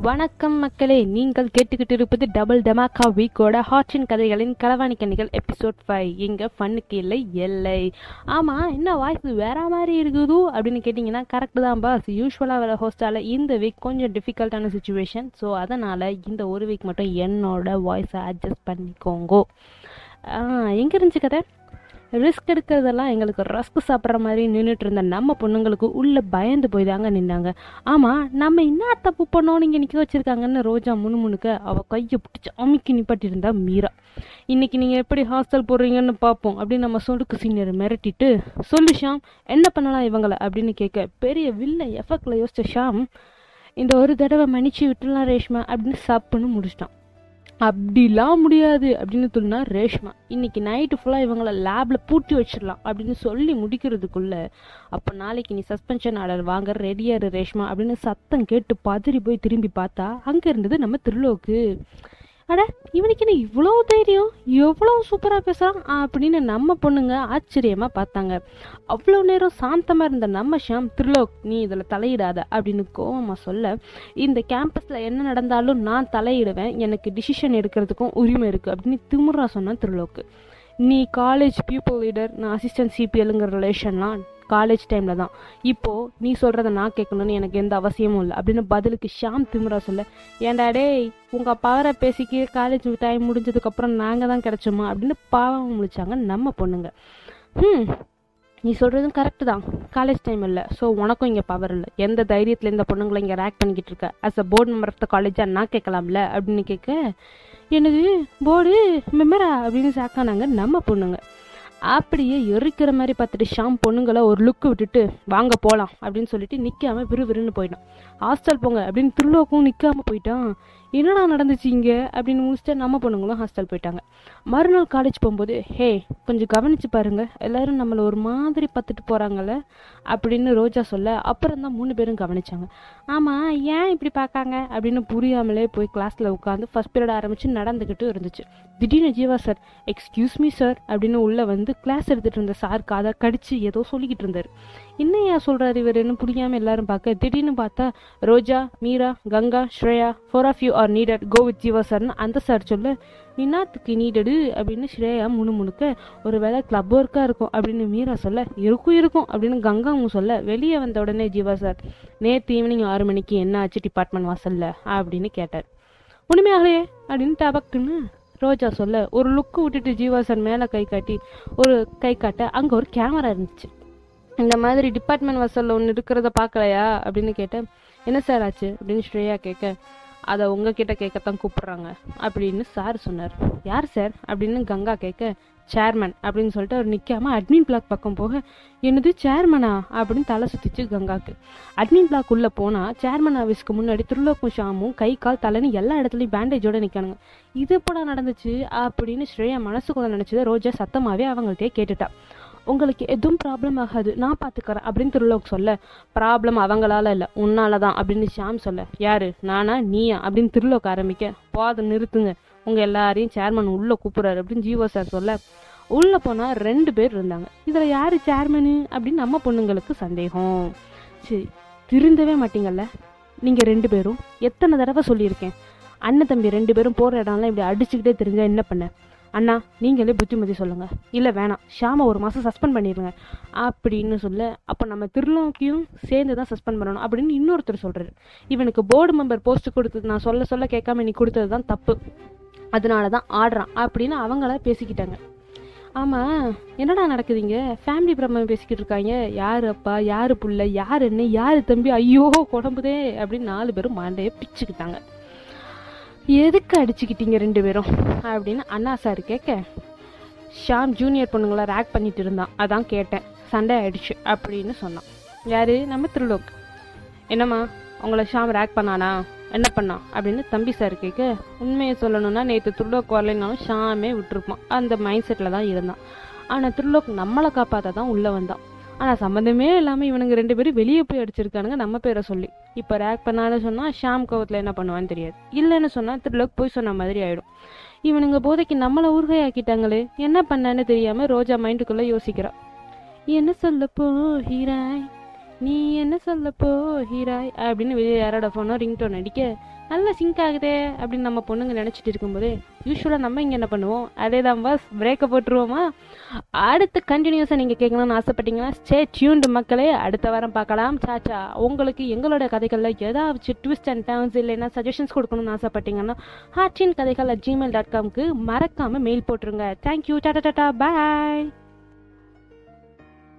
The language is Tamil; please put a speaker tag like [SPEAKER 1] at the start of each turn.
[SPEAKER 1] வணக்கம் மக்களே நீங்கள் கேட்டுக்கிட்டு இருப்பது டபுள் டமாக்கா வீக்கோட ஹார்டின் கதைகளின் கலவாணி கண்ணிகள் எபிசோட் ஃபைவ். இங்கே ஃபன்னுக்கு இல்லை எல்லை. ஆமாம் என்ன வாய்ஸ் வேற மாதிரி இருக்குதோ அப்படின்னு கேட்டிங்கன்னா கரெக்டு தான் பாஸ் யூஸ்வலாக வர ஹோஸ்டால் இந்த வீக் கொஞ்சம் டிஃபிகல்ட்டான சுச்சுவேஷன் ஸோ அதனால் இந்த ஒரு வீக் மட்டும் என்னோட வாய்ஸை அட்ஜஸ்ட் பண்ணிக்கோங்கோ. எங்கே இருந்துச்சு கதை? ரிஸ்க் எடுக்கிறதெல்லாம் எங்களுக்கு ரஸ்க் சாப்பிட்ற மாதிரி நின்றுட்டு இருந்த நம்ம பொண்ணுங்களுக்கு உள்ளே பயந்து போய் தாங்க நின்னாங்க. ஆமாம் நம்ம என்ன தப்பு பண்ணோம் நீங்கள் நிற்க வச்சுருக்காங்கன்னு ரோஜா முணுமுணுக்க அவள் கையை பிடிச்சி அமுக்கி நிப்பாட்டியிருந்தா மீரா. இன்னைக்கு நீங்கள் எப்படி ஹாஸ்டல் போடுறீங்கன்னு பார்ப்போம் அப்படின்னு நம்ம சொடுக்கு சீனியர் மிரட்டிட்டு சொல்லு ஷாம் என்ன பண்ணலாம் இவங்களை அப்படின்னு கேட்க பெரிய வில்ல எஃபெக்டில் யோசிச்ச ஷாம் இந்த ஒரு தடவை மன்னிச்சு விட்டுலாம் ரேஷ்மா அப்படின்னு சாப்பிட்னு முடிச்சிட்டான். அப்படிலாம் முடியாது அப்படின்னு சொன்னா ரேஷ்மா இன்னைக்கு நைட்டு ஃபுல்லாக இவங்களை லேபில் பூட்டி வச்சிடலாம் அப்படின்னு சொல்லி முடிக்கிறதுக்குள்ள அப்போ நாளைக்கு நீ சஸ்பென்ஷன் ஆர்டர் வாங்க ரெடியாரு ரேஷ்மா அப்படின்னு சத்தம் கேட்டு பதறி போய் திரும்பி பார்த்தா அங்கே இருந்தது நம்ம திருலோக்கு. அட இவனுக்கு என்ன இவ்வளோ தைரியம்? எவ்வளோ சூப்பராக பேசுகிறான் அப்படின்னு நம்ம பொண்ணுங்க ஆச்சரியமாக பார்த்தாங்க. அவ்வளோ நேரம் சாந்தமாக இருந்த நம்ம ஷாம் திருலோக் நீ இதில் தலையிடாத அப்படின்னு கோவமாக சொல்ல இந்த கேம்பஸில் என்ன நடந்தாலும் நான் தலையிடுவேன். எனக்கு டிசிஷன் எடுக்கிறதுக்கும் உரிமை இருக்குது அப்படின்னு திமுறா சொன்னான் திருலோக்கு நீ காலேஜ் பீப்புள் லீடர் நான் அசிஸ்டன்ட் சிபிஎல்ங்கிற ரிலேஷன்லாம் காலேஜ் டைமில் தான். இப்போது நீ சொல்கிறத நான் கேட்கணும்னு எனக்கு எந்த அவசியமும் இல்லை. அப்படின்னு பதிலுக்கு ஷாம் திமுரா சொல்ல ஏன்டா டேய் உங்கள் பவரை பேசிக்கி காலேஜ் டைம் முடிஞ்சதுக்கப்புறம் நாங்கள் தான் கிடச்சோமா? அப்படின்னு பாவம் முடிச்சாங்க நம்ம பொண்ணுங்க. ம் நீ சொல்கிறதும் கரெக்டு தான். காலேஜ் டைம் இல்லை. ஸோ உனக்கும் இங்கே பவர் இல்லை. எந்த தைரியத்தில் இந்த பொண்ணுங்களை இங்கே ரேக் பண்ணிக்கிட்டு இருக்க? As a board member of the காலேஜாக நான் கேட்கலாம்ல? அப்படின்னு கேட்க என்னது போர்டு மெம்பரா அப்படின்னு சாக்கானாங்க நம்ம பொண்ணுங்க. அப்படியே எரிக்கிற மாதிரி பார்த்துட்டு ஷாம் பொண்ணுங்களை ஒரு லுக்கு விட்டுட்டு வாங்க போகலாம் அப்படின்னு சொல்லிட்டு நிற்காம விறுவிறுன்னு போயிட்டான். ஹாஸ்டல் போங்க அப்படின்னு திருலோக்கும் நிற்காம போயிட்டான். என்னடா நடந்துச்சு இங்கே? அப்படின்னு முடிச்சுட்டு நம்ம பொண்ணுங்களும் ஹாஸ்டல் போயிட்டாங்க. மறுநாள் காலேஜ் போகும்போது ஹே கொஞ்சம் கவனிச்சு பாருங்க. எல்லாரும் நம்மளை ஒரு மாதிரி பார்த்துட்டு போகிறாங்கல்ல அப்படின்னு ரோஜா சொல்ல அப்புறம் தான் மூணு பேரும் கவனிச்சாங்க. ஆமாம் ஏன் இப்படி பார்க்காங்க? அப்படின்னு புரியாமலே போய் கிளாஸில் உட்காந்து ஃபஸ்ட் பீரியட் ஆரம்பித்து நடந்துக்கிட்டு இருந்துச்சு. திடீர்னு Jeeva sir excuse me sir அப்படின்னு உள்ளே வந்து கிளாஸ் எடுத்துகிட்டு இருந்த சார் காதை கடிச்சு ஏதோ சொல்லிக்கிட்டு இருந்தார். என்னையா சொல்கிறார் இவருன்னு புரியாமல் எல்லாரும் பார்க்க திடீர்னு பார்த்தா Roja Meera Ganga Shreya four of you are needed go with Jeeva சார்னு அந்த சார் சொல்ல நின்னாத்துக்கு நீடடு அப்படின்னு ஸ்ரேயா முணு முணுக்க ஒரு வேளை கிளப் ஒர்க்காக இருக்கும் அப்படின்னு மீரா சொல்ல இருக்கும் இருக்கும் அப்படின்னு கங்காவும் சொல்ல வெளியே வந்த உடனே ஜீவா சார் நேற்று ஈவினிங் ஆறு மணிக்கு என்ன ஆச்சு டிபார்ட்மெண்ட் வாசல்ல? அப்படின்னு கேட்டார். உண்மையாகலையே அப்படின்னு டபக்குன்னு ரோஜா சொல்ல ஒரு லுக்கு விட்டுட்டு ஜீவா மேலே கை காட்டி ஒரு கை காட்ட அங்கே ஒரு கேமரா இருந்துச்சு. இந்த மாதிரி டிபார்ட்மெண்ட் வாசலில் ஒன்று இருக்கிறத பார்க்கலையா? அப்படின்னு கேட்டேன். என்ன சார் ஆச்சு? அப்படின்னு ஸ்ரேயா கேட்க அதை உங்ககிட்ட கேட்கத்தான் கூப்பிட்றாங்க அப்படின்னு சார் சொன்னார். யார் சார்? அப்படின்னு கங்கா கேட்க சேர்மன் அப்படின்னு சொல்லிட்டு அவர் நிற்காம அட்மின் பிளாக் பக்கம் போக என்னது சேர்மனா அப்படின்னு தலை சுத்திச்சு கங்காக்கு. அட்மின் பிளாக் உள்ள போனா சேர்மன் ஆஃபீஸ்க்கு முன்னாடி திருலோக்கும் ஷாமும் கை கால் தலைன்னு எல்லா இடத்துலையும் பேண்டேஜோட நிற்கானுங்க இது எப்படா நடந்துச்சு? அப்படின்னு ஸ்ரேயா மனசுக்குள்ள நினைச்சதை ரோஜா சத்தமாவே அவங்கள்ட்டே கேட்டுட்டா. உங்களுக்கு எதுவும் ப்ராப்ளம் ஆகாது. நான் பார்த்துக்கறேன் அப்படின்னு திருலோக் சொல்ல ப்ராப்ளம் அவங்களால இல்லை உன்னால தான் அப்படின்னு ஷாம் சொல்ல யாரு? நானா? நீயா? அப்படின்னு திருலோக் ஆரம்பிக்க போதும் நிறுத்துங்க. உங்கள் எல்லாரையும் சேர்மன் உள்ளே கூப்பிட்றாரு அப்படின்னு ஜீவோ சார் சொல்ல உள்ளே போனால் ரெண்டு பேர் இருந்தாங்க. இதில் யார் சேர்மனு அப்படின்னு நம்ம பொண்ணுங்களுக்கு சந்தேகம். சரி திருந்தவே மாட்டீங்கல்ல? நீங்கள் ரெண்டு பேரும் எத்தனை தடவை சொல்லியிருக்கேன்? அண்ணன் தம்பி ரெண்டு பேரும் போகிற இடம்லாம் இப்படி அடிச்சுக்கிட்டே தெரிஞ்சால் என்ன பண்ண? அண்ணா நீங்களே புத்திமதி சொல்லுங்க. இல்லை வேணாம். ஷாமை ஒரு மாதம் சஸ்பெண்ட் பண்ணிடுங்க அப்படின்னு சொல்ல அப்போ நம்ம திருலோக்கியும் சேர்ந்து தான் சஸ்பெண்ட் பண்ணணும் அப்படின்னு இன்னொருத்தர் சொல்கிறாரு இவனுக்கு போர்டு மெம்பர் போஸ்ட் கொடுத்தது நான் சொல்ல சொல்ல கேட்காம நீ கொடுத்தது தான் தப்பு. அதனால தான் ஆடுறான் அப்படின்னு அவங்கள பேசிக்கிட்டாங்க. ஆமாம் என்னடா நடக்குதுங்க? ஃபேமிலி ப்ராப்ளம் பேசிக்கிட்டு இருக்காங்க. யார் அப்பா யார் புள்ள யார் என்ன யார் தம்பி? ஐயோ குழம்புதே அப்படின்னு நாலு பேரும் மண்டையை பிச்சுக்கிட்டாங்க. எதுக்கு அடிச்சுக்கிட்டீங்க ரெண்டு பேரும்? அப்படின்னு அண்ணா சார் கேட்க ஷாம் ஜூனியர் பொண்ணுங்களை ரேக் பண்ணிட்டு இருந்தான். அதான் கேட்டேன். சண்டை ஆயிடுச்சு. அப்படின்னு சொன்னான். யாரு? நம்ம திருலோக். என்னம்மா? உங்களை ஷாம் ரேக் பண்ணானா? என்ன பண்ணான் அப்படின்னு தம்பி சார் கேட்க உண்மையை சொல்லணும்னா நேற்று திருலோக் வரலைனாலும் ஷாமே விட்டுருப்பான். அந்த மைண்ட் செட்டில் தான் இருந்தான். ஆனால் திருலோக் நம்மளை காப்பாற்ற தான் உள்ளே வந்தான். ஆனால் சம்மந்தமே இல்லாமல் இவனுங்க ரெண்டு பேரும் வெளியே போய் அடிச்சிருக்கானுங்க நம்ம பேரை சொல்லி. இப்போ ரேக் பண்ணான்னு சொன்னால் ஷாம் கோவத்தில் என்ன பண்ணுவான்னு தெரியாது. இல்லைன்னு சொன்னால் திருலோக் போய் சொன்ன மாதிரி ஆகிடும் இவனுங்க போதைக்கு நம்மளை ஊர்கையாக்கிட்டாங்களே என்ன பண்ணான்னு தெரியாமல் ரோஜா மைண்டுக்குள்ளே யோசிக்கிறான் என்ன சொல்ல போகிறாய் நீ என்ன சொல்ல போகிறாய்? அப்படின்னு வெளியே யாரோட ஃபோனோ ரிங்டோன் அடிக்க நல்லா சிங்க் ஆகுதே அப்படின்னு நம்ம பொண்ணுங்க நினச்சிட்டு இருக்கும்போது யூஸ்வலாக நம்ம இங்கே என்ன பண்ணுவோம்? அதே தான் பஸ் பிரேக்கை போட்டுருவோமா? அடுத்து கண்டினியூஸாக நீங்கள் கேட்கணும்னு ஆசைப்பட்டீங்கன்னா ஸ்டே டியூன்டு மக்களே அடுத்த வாரம் பார்க்கலாம். சாச்சா உங்களுக்கு எங்களோட கதைகளில் ஏதாச்சும் ட்விஸ்ட் அண்ட் டர்ன்ஸ் இல்லைன்னா சஜஷன்ஸ் கொடுக்கணும்னு ஆசைப்பட்டீங்கன்னா ஹார்டின் கதைகள் அட் ஜிமெயில் டாட் காம்க்கு மறக்காமல் மெயில் போட்டுருங்க தேங்க்யூ டாடா டாடா பாய்